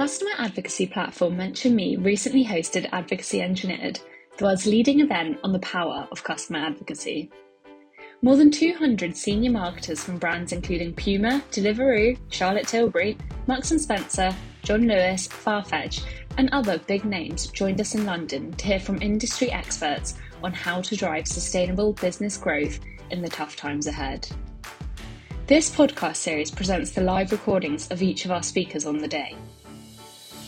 Customer advocacy platform Mention Me recently hosted Advocacy Engineered, the world's leading event on the power of customer advocacy. More than 200 senior marketers from brands including Puma, Deliveroo, Charlotte Tilbury, Marks & Spencer, John Lewis, Farfetch, and other big names joined us in London to hear from industry experts on how to drive sustainable business growth in the tough times ahead. This podcast series presents the live recordings of each of our speakers on the day.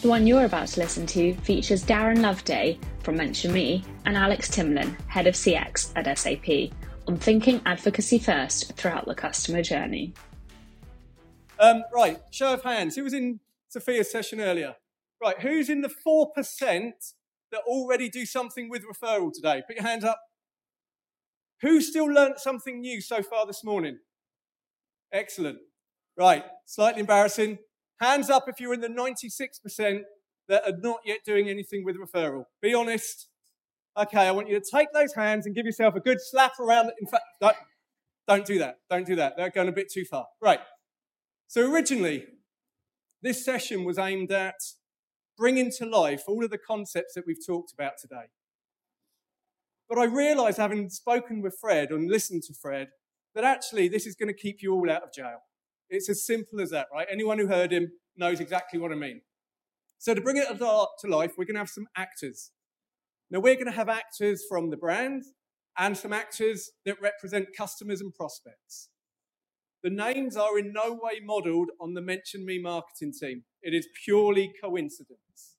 The one you're about to listen to features Darren Loveday from Mention Me and Alex Timlin, Head of CX at SAP, on thinking advocacy first throughout the customer journey. Um, right, show of hands. Who was in Sophia's session earlier? Right, who's in the 4% that already do something with referral today? Put your hands up. Who still learnt something new so far this morning? Excellent. Right, slightly embarrassing. Hands up if you're in the 96% that are not yet doing anything with referral. Be honest. Okay, I want you to take those hands and give yourself a good slap around. In fact, don't, don't do that. Don't do that. They're going a bit too far. Right. So originally, this session was aimed at bringing to life all of the concepts that we've talked about today. But I realised, having spoken with Fred and listened to Fred, that actually this is going to keep you all out of jail. It's as simple as that, right? Anyone who heard him knows exactly what I mean. So, to bring it to life, we're going to have some actors. Now, we're going to have actors from the brand and some actors that represent customers and prospects. The names are in no way modeled on the Mention Me marketing team. It is purely coincidence.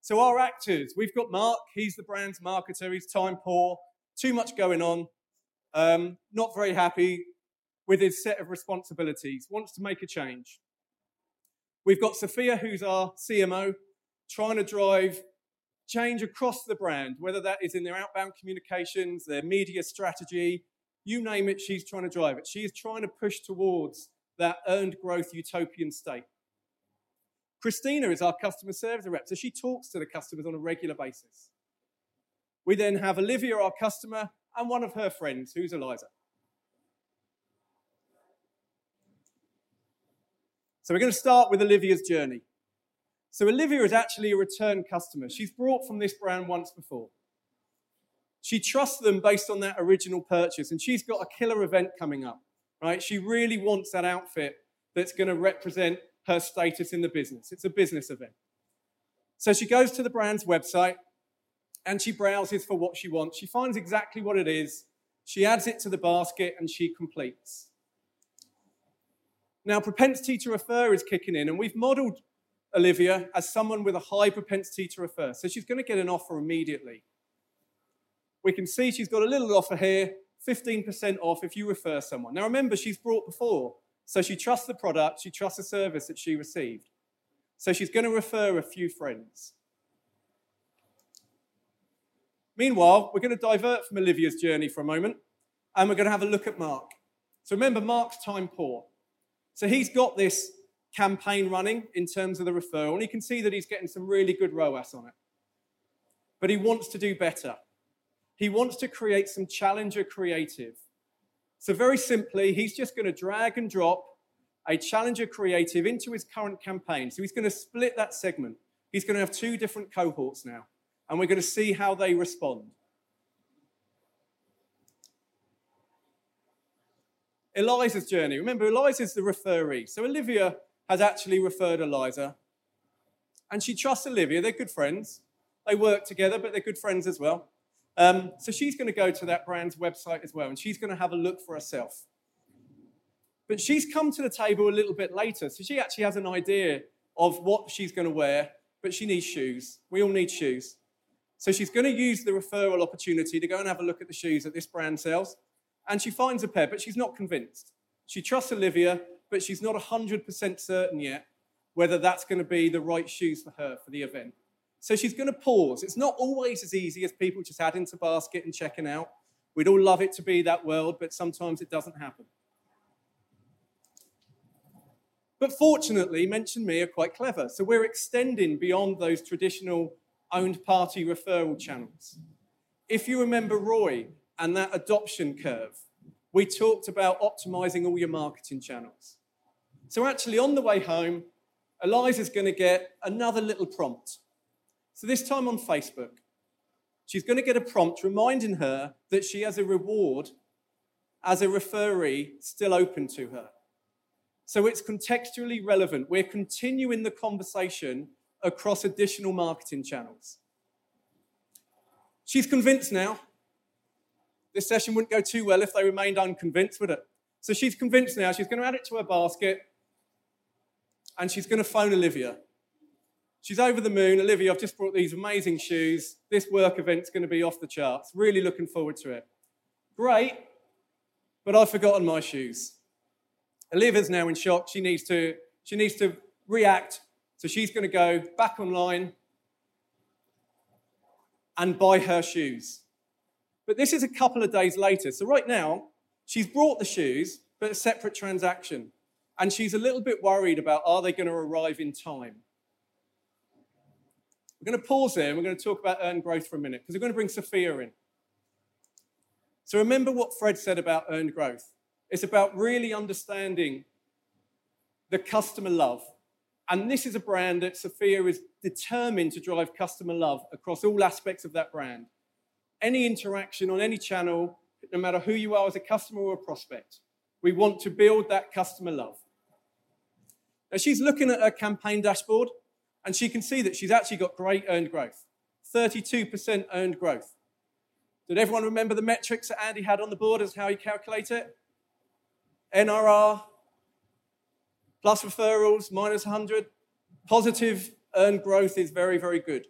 So, our actors, we've got Mark, he's the brand's marketer, he's time poor, too much going on, um, not very happy, with his set of responsibilities, wants to make a change. We've got Sophia, who's our CMO, trying to drive change across the brand, whether that is in their outbound communications, their media strategy, you name it, she's trying to drive it. She is trying to push towards that earned growth utopian state. Christina is our customer service rep, so she talks to the customers on a regular basis. We then have Olivia, our customer, and one of her friends, who's Eliza. So we're going to start with Olivia's journey. So Olivia is actually a return customer. She's brought from this brand once before. She trusts them based on that original purchase, and she's got a killer event coming up, right? She really wants that outfit that's going to represent her status in the business. It's a business event. So she goes to the brand's website and she browses for what she wants. She finds exactly what it is. She adds it to the basket and she completes. Now, propensity to refer is kicking in, and we've modeled Olivia as someone with a high propensity to refer. So she's going to get an offer immediately. We can see she's got a little offer here 15% off if you refer someone. Now, remember, she's brought before, so she trusts the product, she trusts the service that she received. So she's going to refer a few friends. Meanwhile, we're going to divert from Olivia's journey for a moment and we're going to have a look at Mark. So remember, Mark's time poor. So he's got this campaign running in terms of the referral, and you can see that he's getting some really good ROAS on it. But he wants to do better. He wants to create some challenger creative. So, very simply, he's just going to drag and drop a challenger creative into his current campaign. So, he's going to split that segment. He's going to have two different cohorts now, and we're going to see how they respond. Eliza's journey. Remember, Eliza's the referee. So Olivia has actually referred Eliza. And she trusts Olivia. They're good friends. They work together, but they're good friends as well. Um, so she's going to go to that brand's website as well, and she's going to have a look for herself. But she's come to the table a little bit later, so she actually has an idea of what she's going to wear, but she needs shoes. We all need shoes. So she's going to use the referral opportunity to go and have a look at the shoes that this brand sells and she finds a pair, but she's not convinced. She trusts Olivia, but she's not 100% certain yet whether that's going to be the right shoes for her for the event. So she's going to pause. It's not always as easy as people just adding to basket and checking out. We'd all love it to be that world, but sometimes it doesn't happen. But fortunately, Mention Me are quite clever. So we're extending beyond those traditional owned party referral channels. If you remember Roy, and that adoption curve, we talked about optimizing all your marketing channels. So, actually, on the way home, Eliza's going to get another little prompt. So this time on Facebook, she's going to get a prompt reminding her that she has a reward as a referee still open to her. So it's contextually relevant. We're continuing the conversation across additional marketing channels. She's convinced now. This session wouldn't go too well if they remained unconvinced, would it? So she's convinced now. She's going to add it to her basket and she's going to phone Olivia. She's over the moon. Olivia, I've just brought these amazing shoes. This work event's going to be off the charts. Really looking forward to it. Great, but I've forgotten my shoes. Olivia's now in shock. She needs to, she needs to react. So she's going to go back online and buy her shoes. But this is a couple of days later. So right now, she's brought the shoes, but a separate transaction. And she's a little bit worried about are they going to arrive in time? We're going to pause there and we're going to talk about earned growth for a minute because we're going to bring Sophia in. So remember what Fred said about earned growth. It's about really understanding the customer love. And this is a brand that Sophia is determined to drive customer love across all aspects of that brand. Any interaction on any channel, no matter who you are as a customer or a prospect, we want to build that customer love. Now, she's looking at her campaign dashboard and she can see that she's actually got great earned growth 32% earned growth. Did everyone remember the metrics that Andy had on the board as how he calculate it? NRR, plus referrals, minus 100. Positive earned growth is very, very good.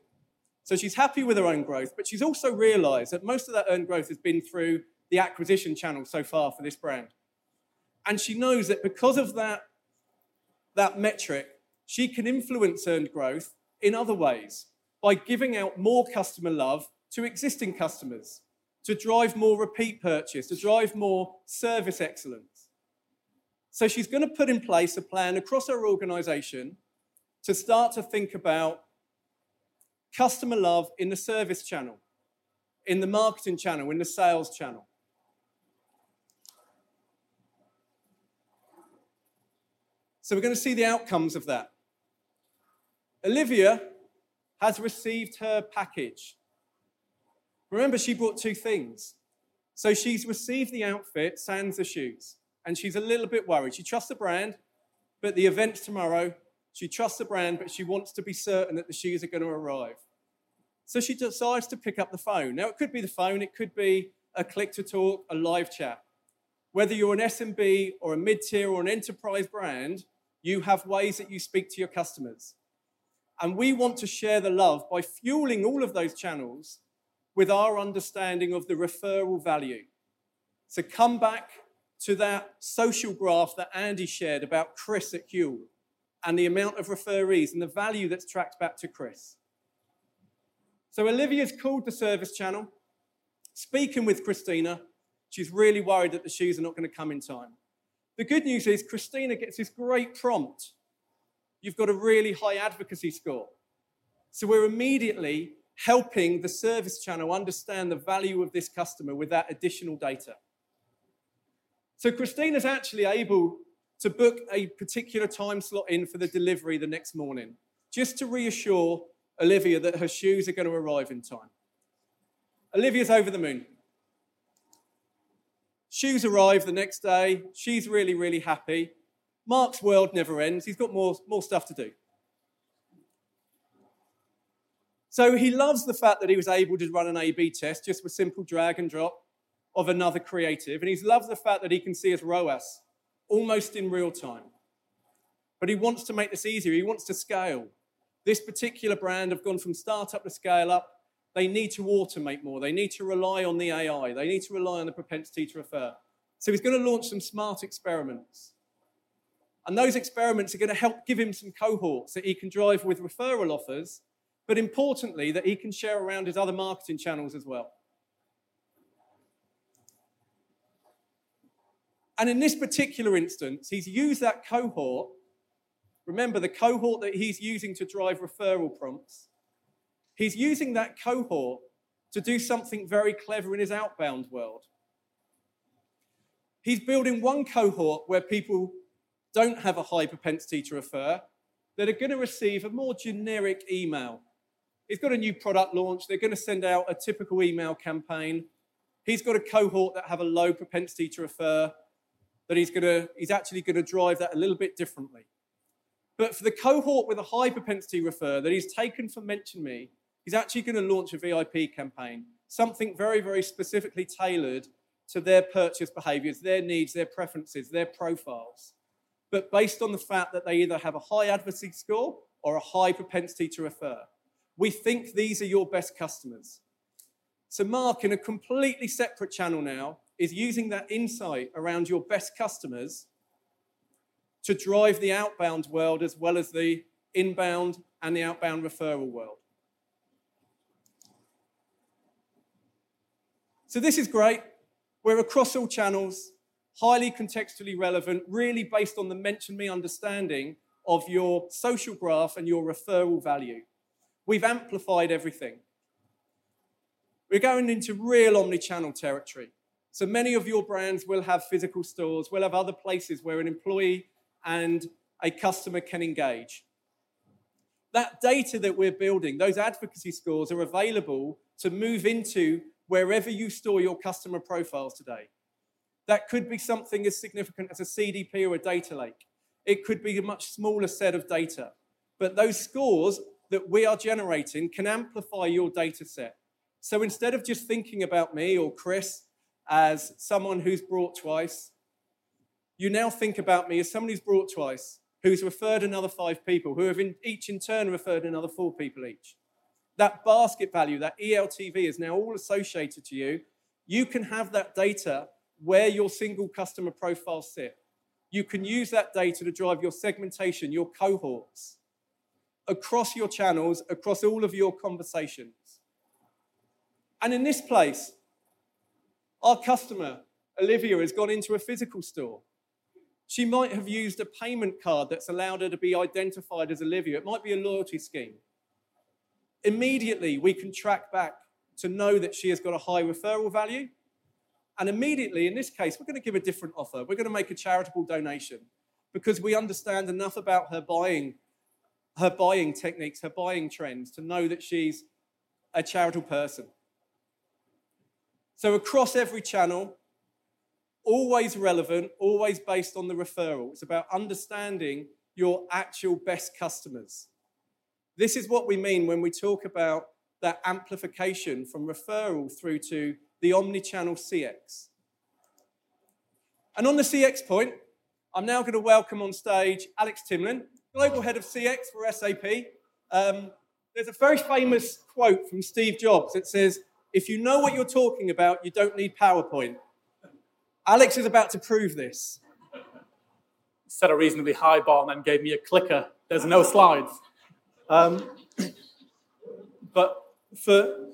So she's happy with her earned growth, but she's also realized that most of that earned growth has been through the acquisition channel so far for this brand. And she knows that because of that that metric, she can influence earned growth in other ways by giving out more customer love to existing customers, to drive more repeat purchase, to drive more service excellence. So she's going to put in place a plan across her organization to start to think about customer love in the service channel, in the marketing channel, in the sales channel. So we're going to see the outcomes of that. Olivia has received her package. Remember, she brought two things. So she's received the outfit, sans the shoes, and she's a little bit worried. She trusts the brand, but the event's tomorrow. She trusts the brand, but she wants to be certain that the shoes are going to arrive. So she decides to pick up the phone. Now, it could be the phone, it could be a click to talk, a live chat. Whether you're an SMB or a mid tier or an enterprise brand, you have ways that you speak to your customers. And we want to share the love by fueling all of those channels with our understanding of the referral value. So come back to that social graph that Andy shared about Chris at Huel and the amount of referees and the value that's tracked back to Chris. So Olivia's called the service channel, speaking with Christina. She's really worried that the shoes are not going to come in time. The good news is Christina gets this great prompt. You've got a really high advocacy score. So we're immediately helping the service channel understand the value of this customer with that additional data. So Christina's actually able to book a particular time slot in for the delivery the next morning, just to reassure Olivia that her shoes are going to arrive in time. Olivia's over the moon. Shoes arrive the next day. She's really, really happy. Mark's world never ends. He's got more, more stuff to do. So he loves the fact that he was able to run an A B test just with simple drag and drop of another creative. And he loves the fact that he can see his ROAS almost in real time. But he wants to make this easier. He wants to scale. This particular brand have gone from startup to scale up they need to automate more. They need to rely on the AI. They need to rely on the propensity to refer. So he's going to launch some smart experiments. And those experiments are going to help give him some cohorts that he can drive with referral offers, but importantly, that he can share around his other marketing channels as well. And in this particular instance, he's used that cohort. Remember, the cohort that he's using to drive referral prompts He's using that cohort to do something very clever in his outbound world. He's building one cohort where people don't have a high propensity to refer, that are going to receive a more generic email. He's got a new product launch. They're going to send out a typical email campaign. He's got a cohort that have a low propensity to refer, that he's, to, he's actually going to drive that a little bit differently. But for the cohort with a high propensity refer that he's taken from Mention Me, he's actually going to launch a VIP campaign, something very, very specifically tailored to their purchase behaviors, their needs, their preferences, their profiles. But based on the fact that they either have a high advocacy score or a high propensity to refer. We think these are your best customers. So, Mark, in a completely separate channel now, is using that insight around your best customers to drive the outbound world as well as the inbound and the outbound referral world. So, this is great. We're across all channels, highly contextually relevant, really based on the mention me understanding of your social graph and your referral value. We've amplified everything. We're going into real omni-channel territory. So many of your brands will have physical stores, will have other places where an employee and a customer can engage. That data that we're building, those advocacy scores are available to move into wherever you store your customer profiles today. That could be something as significant as a CDP or a data lake. It could be a much smaller set of data. But those scores that we are generating can amplify your data set. So instead of just thinking about me or Chris as someone who's brought twice, you now think about me as someone who's brought twice, who's referred another five people, who have in, each in turn referred another four people each. That basket value, that ELTV is now all associated to you. You can have that data where your single customer profiles sit. You can use that data to drive your segmentation, your cohorts across your channels, across all of your conversations. And in this place, our customer, Olivia, has gone into a physical store. She might have used a payment card that's allowed her to be identified as Olivia. It might be a loyalty scheme. Immediately, we can track back to know that she has got a high referral value. And immediately, in this case, we're going to give a different offer. We're going to make a charitable donation because we understand enough about her buying, her buying techniques, her buying trends to know that she's a charitable person. So, across every channel, always relevant, always based on the referral. It's about understanding your actual best customers. This is what we mean when we talk about that amplification from referral through to the omni-channel CX. And on the CX point, I'm now going to welcome on stage Alex Timlin, Global Head of CX for SAP. Um, there's a very famous quote from Steve Jobs that says, if you know what you're talking about, you don't need PowerPoint. Alex is about to prove this. Set a reasonably high bar and then gave me a clicker. There's no slides. Um, but for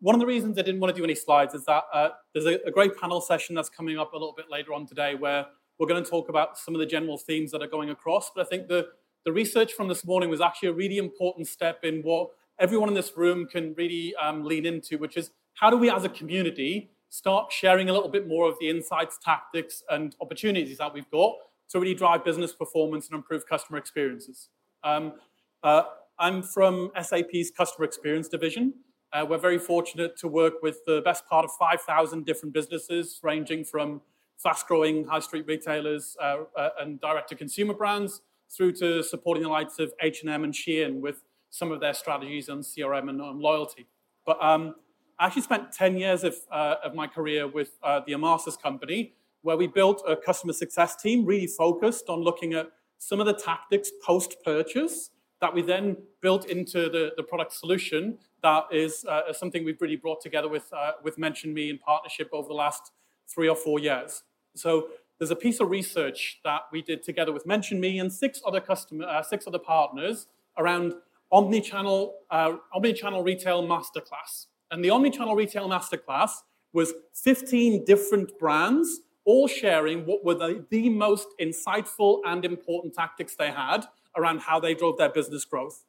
one of the reasons I didn't want to do any slides is that uh, there's a, a, great panel session that's coming up a little bit later on today where we're going to talk about some of the general themes that are going across. But I think the, the research from this morning was actually a really important step in what everyone in this room can really um, lean into, which is how do we as a community start sharing a little bit more of the insights, tactics, and opportunities that we've got to really drive business performance and improve customer experiences. Um, uh, I'm from SAP's customer experience division. Uh, we're very fortunate to work with the best part of 5,000 different businesses, ranging from fast-growing high street retailers uh, uh and direct-to-consumer brands through to supporting the likes of H&M and Shein with some of their strategies on CRM and on loyalty. But um, I actually spent 10 years of, uh, of my career with uh, the Emarsys company, where we built a customer success team really focused on looking at some of the tactics post purchase that we then built into the, the product solution that is uh, something we've really brought together with, uh, with Mention Me in partnership over the last three or four years. So there's a piece of research that we did together with Mention Me and six other customer, uh, six other partners around omni-channel, uh, omni-channel retail masterclass. And the omni-channel retail masterclass was 15 different brands all sharing what were the, the most insightful and important tactics they had around how they drove their business growth.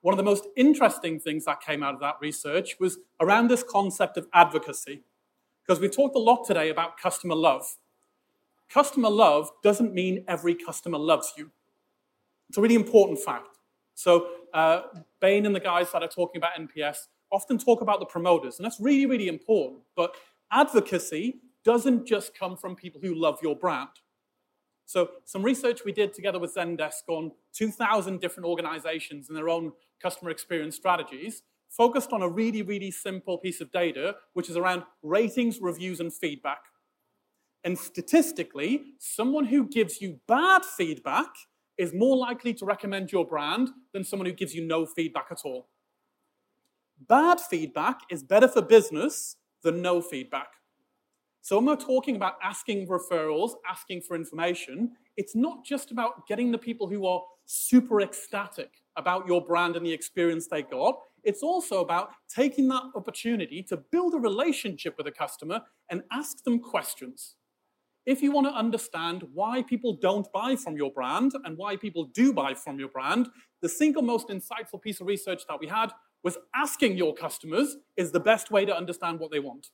One of the most interesting things that came out of that research was around this concept of advocacy. Because we talked a lot today about customer love. Customer love doesn't mean every customer loves you. It's a really important fact. So uh, Bain and the guys that are talking about NPS often talk about the promoters, and that's really, really important. But advocacy doesn't just come from people who love your brand. So some research we did together with Zendesk on 2,000 different organizations and their own customer experience strategies focused on a really, really simple piece of data, which is around ratings, reviews, and feedback. And statistically, someone who gives you bad feedback is more likely to recommend your brand than someone who gives you no feedback at all. Bad feedback is better for business than no feedback. So when we're talking about asking referrals, asking for information, it's not just about getting the people who are super ecstatic about your brand and the experience they got. It's also about taking that opportunity to build a relationship with a customer and ask them questions. If you want to understand why people don't buy from your brand and why people do buy from your brand, the single most insightful piece of research that we had was asking your customers is the best way to understand what they want.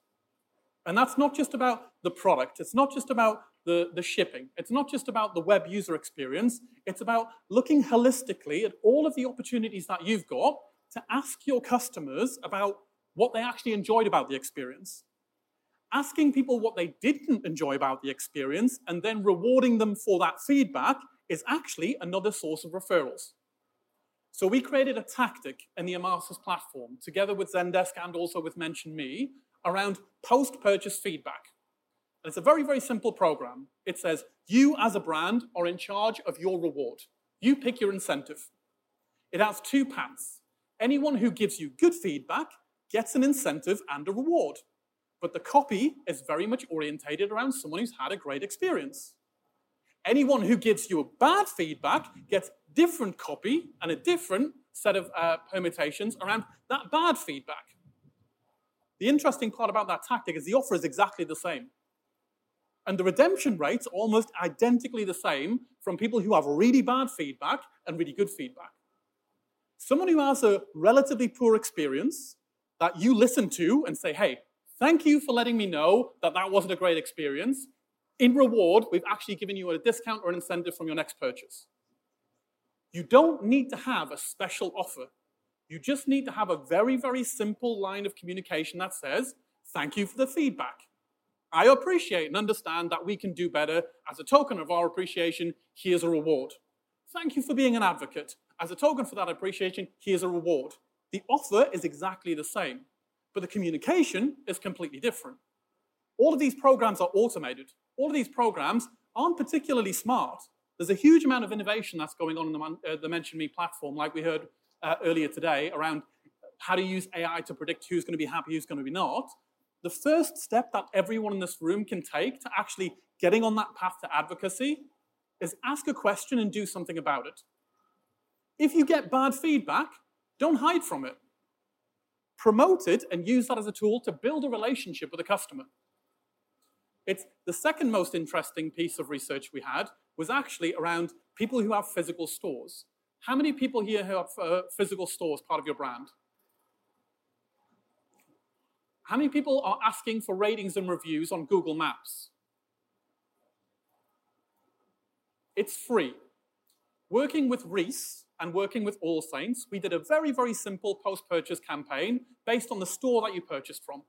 And that's not just about the product, it's not just about the, the shipping, it's not just about the web user experience, it's about looking holistically at all of the opportunities that you've got to ask your customers about what they actually enjoyed about the experience. Asking people what they didn't enjoy about the experience and then rewarding them for that feedback is actually another source of referrals. So we created a tactic in the Emarsys platform, together with Zendesk and also with Mention Me, around post-purchase feedback. And it's a very, very simple program. It says, you as a brand are in charge of your reward. You pick your incentive. It has two paths. Anyone who gives you good feedback gets an incentive and a reward. But the copy is very much orientated around someone who's had a great experience. Anyone who gives you a bad feedback gets different copy and a different set of uh, permutations around that bad feedback. The interesting part about that tactic is the offer is exactly the same. And the redemption rates almost identically the same from people who have really bad feedback and really good feedback. Someone who has a relatively poor experience that you listen to and say, hey, thank you for letting me know that that wasn't a great experience. In reward, we've actually given you a discount or an incentive from your next purchase. You don't need to have a special offer you just need to have a very, very simple line of communication that says, Thank you for the feedback. I appreciate and understand that we can do better. As a token of our appreciation, here's a reward. Thank you for being an advocate. As a token for that appreciation, here's a reward. The offer is exactly the same, but the communication is completely different. All of these programs are automated. All of these programs aren't particularly smart. There's a huge amount of innovation that's going on in the, uh, the Mention Me platform, like we heard uh, earlier today around how to use AI to predict who's going to be happy, who's going to be not, the first step that everyone in this room can take to actually getting on that path to advocacy is ask a question and do something about it. If you get bad feedback, don't hide from it. Promote it and use that as a tool to build a relationship with a customer. It's the second most interesting piece of research we had was actually around people who have physical stores. How many people here have uh, physical stores part of your brand? How many people are asking for ratings and reviews on Google Maps? It's free. Working with Reiss and working with All Saints, we did a very, very simple post-purchase campaign based on the store that you purchased from.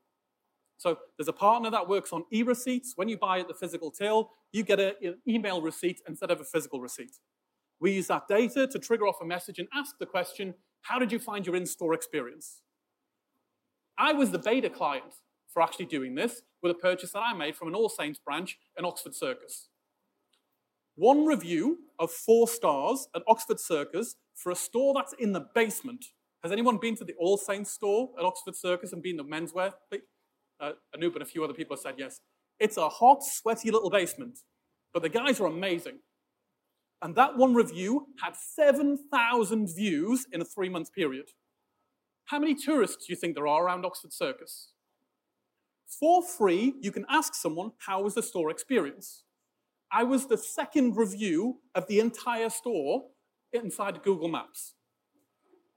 So there's a partner that works on e-receipts. When you buy at the physical till, you get an email receipt instead of a physical receipt. We use that data to trigger off a message and ask the question, how did you find your in-store experience? I was the beta client for actually doing this with a purchase that I made from an All Saints branch in Oxford Circus. One review of four stars at Oxford Circus for a store that's in the basement. Has anyone been to the All Saints store at Oxford Circus and been the menswear? Uh, Anoop and a few other people have said yes. It's a hot, sweaty little basement, but the guys are amazing. And that one review had 7,000 views in a three month period. How many tourists do you think there are around Oxford Circus? For free, you can ask someone, how was the store experience? I was the second review of the entire store inside Google Maps.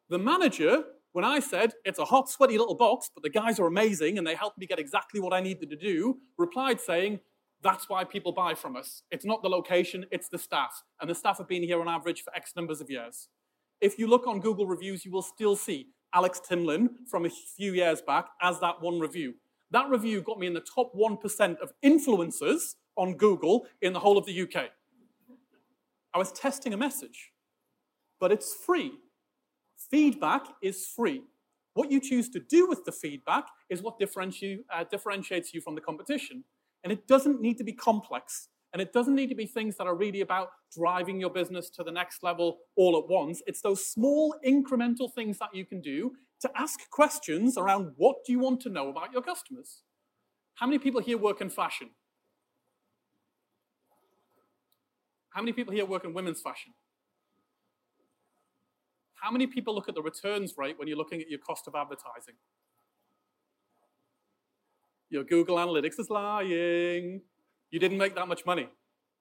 The manager, when I said, it's a hot, sweaty little box, but the guys are amazing and they helped me get exactly what I needed to do, replied saying, That's why people buy from us. It's not the location, it's the staff. And the staff have been here on average for X numbers of years. If you look on Google reviews, you will still see Alex Timlin from a few years back as that one review. That review got me in the top 1% of influencers on Google in the whole of the UK. I was testing a message, but it's free. Feedback is free. What you choose to do with the feedback is what differenti- uh, differentiates you from the competition. And it doesn't need to be complex. And it doesn't need to be things that are really about driving your business to the next level all at once. It's those small incremental things that you can do to ask questions around what do you want to know about your customers. How many people here work in fashion? How many people here work in women's fashion? How many people look at the returns rate when you're looking at your cost of advertising? Your Google Analytics is lying. You didn't make that much money.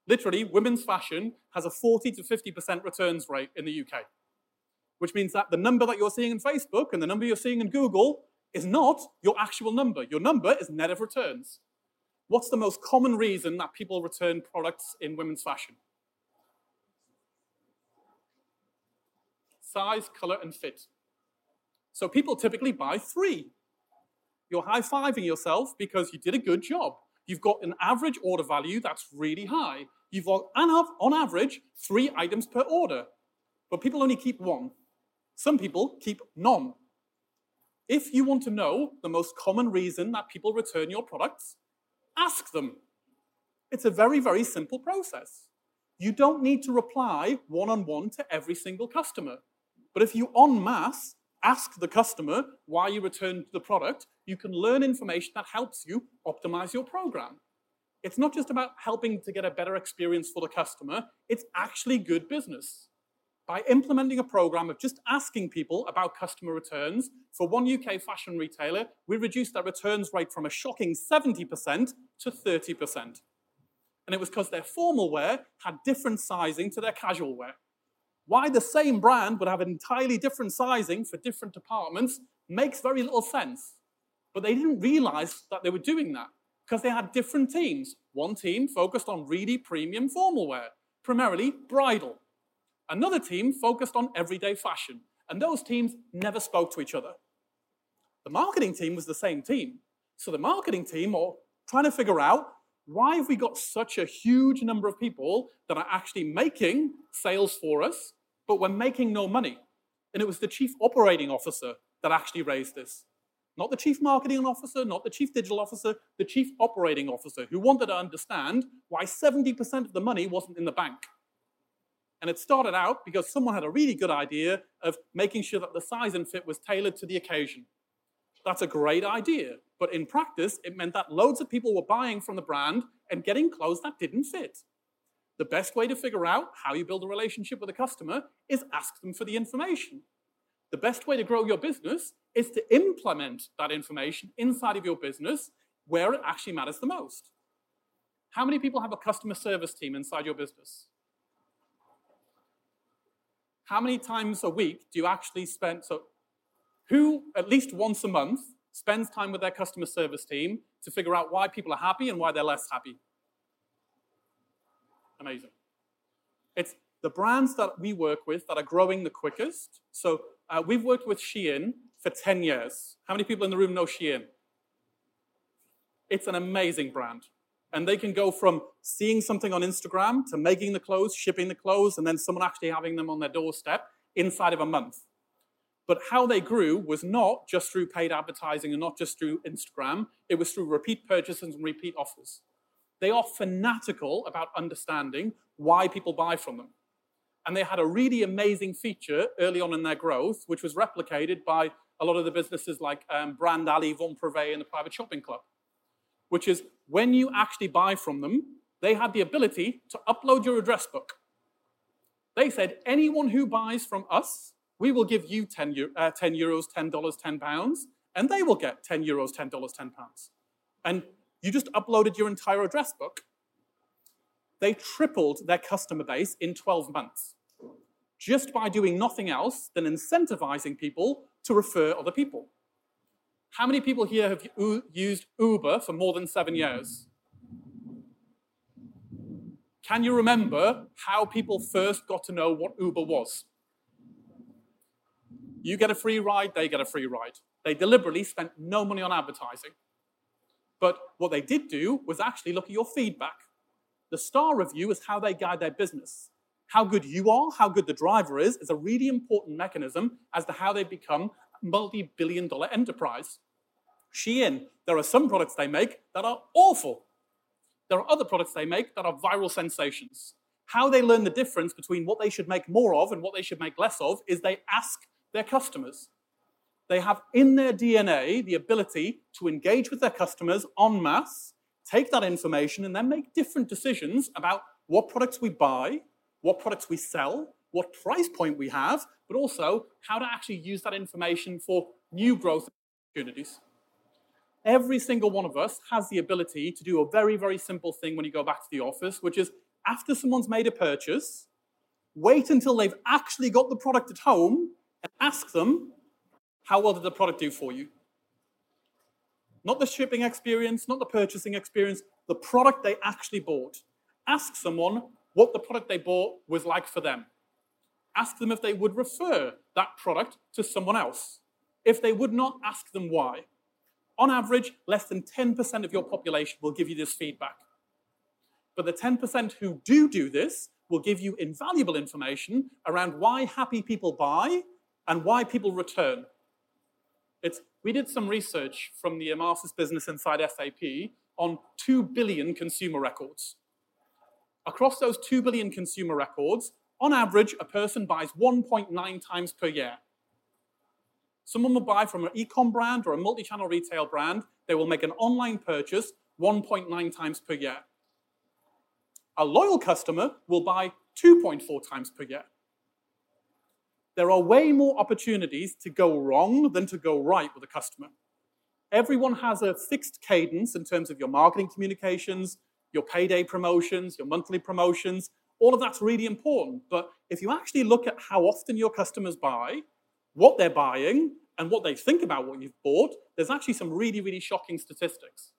Literally, women's fashion has a 40 to 50% returns rate in the UK, which means that the number that you're seeing in Facebook and the number you're seeing in Google is not your actual number. Your number is net of returns. What's the most common reason that people return products in women's fashion? Size, color, and fit. So people typically buy three. You're high fiving yourself because you did a good job. You've got an average order value that's really high. You've got, on average, three items per order. But people only keep one. Some people keep none. If you want to know the most common reason that people return your products, ask them. It's a very, very simple process. You don't need to reply one on one to every single customer. But if you en masse ask the customer why you returned the product, you can learn information that helps you optimize your program. It's not just about helping to get a better experience for the customer, it's actually good business. By implementing a program of just asking people about customer returns, for one UK fashion retailer, we reduced their returns rate from a shocking 70% to 30%. And it was because their formal wear had different sizing to their casual wear. Why the same brand would have entirely different sizing for different departments makes very little sense. But they didn't realize that they were doing that because they had different teams. One team focused on really premium formal wear, primarily bridal. Another team focused on everyday fashion, and those teams never spoke to each other. The marketing team was the same team. So the marketing team are trying to figure out why have we got such a huge number of people that are actually making sales for us but we're making no money. And it was the chief operating officer that actually raised this. Not the chief marketing officer, not the chief digital officer, the chief operating officer who wanted to understand why 70% of the money wasn't in the bank. And it started out because someone had a really good idea of making sure that the size and fit was tailored to the occasion. That's a great idea. But in practice, it meant that loads of people were buying from the brand and getting clothes that didn't fit. The best way to figure out how you build a relationship with a customer is ask them for the information. The best way to grow your business is to implement that information inside of your business where it actually matters the most. How many people have a customer service team inside your business? How many times a week do you actually spend? So, who at least once a month spends time with their customer service team to figure out why people are happy and why they're less happy? Amazing. It's the brands that we work with that are growing the quickest. So uh, we've worked with Shein for 10 years. How many people in the room know Shein? It's an amazing brand. And they can go from seeing something on Instagram to making the clothes, shipping the clothes, and then someone actually having them on their doorstep inside of a month. But how they grew was not just through paid advertising and not just through Instagram, it was through repeat purchases and repeat offers. They are fanatical about understanding why people buy from them. And they had a really amazing feature early on in their growth, which was replicated by a lot of the businesses like um, Brand Alley, Vente Privée, and the Private Shopping Club, which is when you actually buy from them, they had the ability to upload your address book. They said, anyone who buys from us, we will give you 10, uh, 10 euros, $10, 10 pounds, and they will get 10 euros, $10, 10 pounds. And you just uploaded your entire address book. They tripled their customer base in 12 months just by doing nothing else than incentivizing people to refer other people. How many people here have used Uber for more than seven years? Can you remember how people first got to know what Uber was? You get a free ride, they get a free ride. They deliberately spent no money on advertising. But what they did do was actually look at your feedback. The star review is how they guide their business. How good you are, how good the driver is, is a really important mechanism as to how they become a multi billion dollar enterprise. Shein, there are some products they make that are awful. There are other products they make that are viral sensations. How they learn the difference between what they should make more of and what they should make less of is they ask their customers. They have in their DNA the ability to engage with their customers en masse, take that information, and then make different decisions about what products we buy, what products we sell, what price point we have, but also how to actually use that information for new growth opportunities. Every single one of us has the ability to do a very, very simple thing when you go back to the office, which is after someone's made a purchase, wait until they've actually got the product at home and ask them, how well did the product do for you? Not the shipping experience, not the purchasing experience, the product they actually bought. Ask someone what the product they bought was like for them. Ask them if they would refer that product to someone else. If they would not, ask them why. On average, less than 10% of your population will give you this feedback. But the 10% who do do this will give you invaluable information around why happy people buy and why people return. It's, we did some research from the Emarsys business inside SAP on 2 billion consumer records. Across those 2 billion consumer records, on average, a person buys 1.9 times per year. Someone will buy from an e-com brand or a multi-channel retail brand. They will make an online purchase 1.9 times per year. A loyal customer will buy 2.4 times per year. There are way more opportunities to go wrong than to go right with a customer. Everyone has a fixed cadence in terms of your marketing communications, your payday promotions, your monthly promotions. All of that's really important. But if you actually look at how often your customers buy, what they're buying and what they think about what you've bought, there's actually some really, really shocking statistics.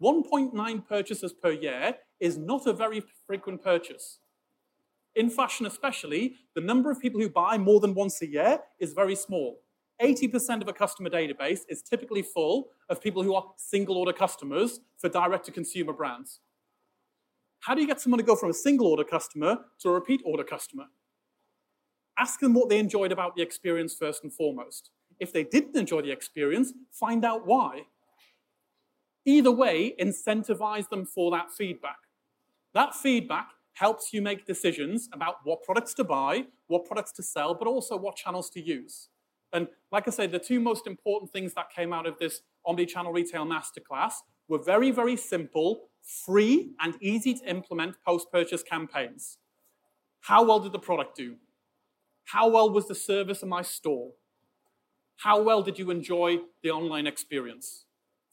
1.9 purchases per year is not a very frequent purchase. In fashion, especially, the number of people who buy more than once a year is very small. 80% of a customer database is typically full of people who are single order customers for direct to consumer brands. How do you get someone to go from a single order customer to a repeat order customer? Ask them what they enjoyed about the experience first and foremost. If they didn't enjoy the experience, find out why. Either way, incentivize them for that feedback. That feedback helps you make decisions about what products to buy, what products to sell, but also what channels to use. And like I said, the two most important things that came out of this omni-channel retail masterclass were very, very simple, free, and easy to implement post-purchase campaigns. How well did the product do? How well was the service in my store? How well did you enjoy the online experience?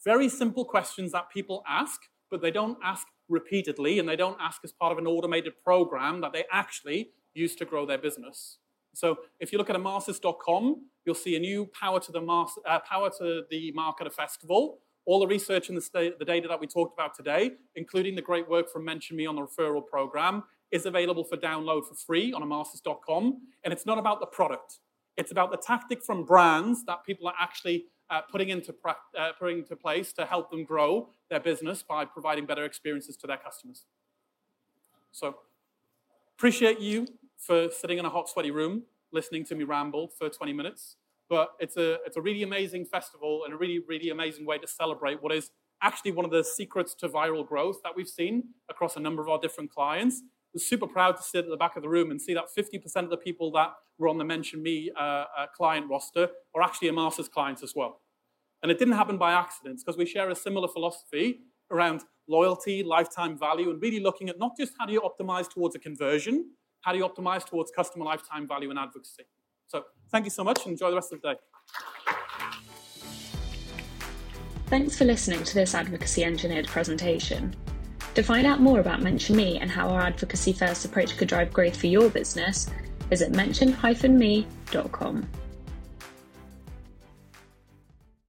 Very simple questions that people ask, but they don't ask repeatedly and they don't ask as part of an automated program that they actually use to grow their business. So if you look at emarsys.com, you'll see a new Power to the, Mars, uh, Power to the Marketer Festival. All the research and the, the data that we talked about today, including the great work from Mention Me on the referral program, is available for download for free on emarsys.com. And it's not about the product. It's about the tactic from brands that people are actually uh, putting, into uh, putting into place to help them grow their business by providing better experiences to their customers. So, appreciate you for sitting in a hot, sweaty room listening to me ramble for 20 minutes. But it's a, it's a really amazing festival and a really, really amazing way to celebrate what is actually one of the secrets to viral growth that we've seen across a number of our different clients I was super proud to sit at the back of the room and see that 50% of the people that were on the Mention Me uh, uh, client roster are actually Emarsys clients as well. And it didn't happen by accident because we share a similar philosophy around loyalty, lifetime value, and really looking at not just how do you optimize towards a conversion, how do you optimize towards customer lifetime value and advocacy. So thank you so much and enjoy the rest of the day. Thanks for listening to this Advocacy Engineered presentation. To find out more about Mention Me and how our advocacy first approach could drive growth for your business, visit mention-me.com.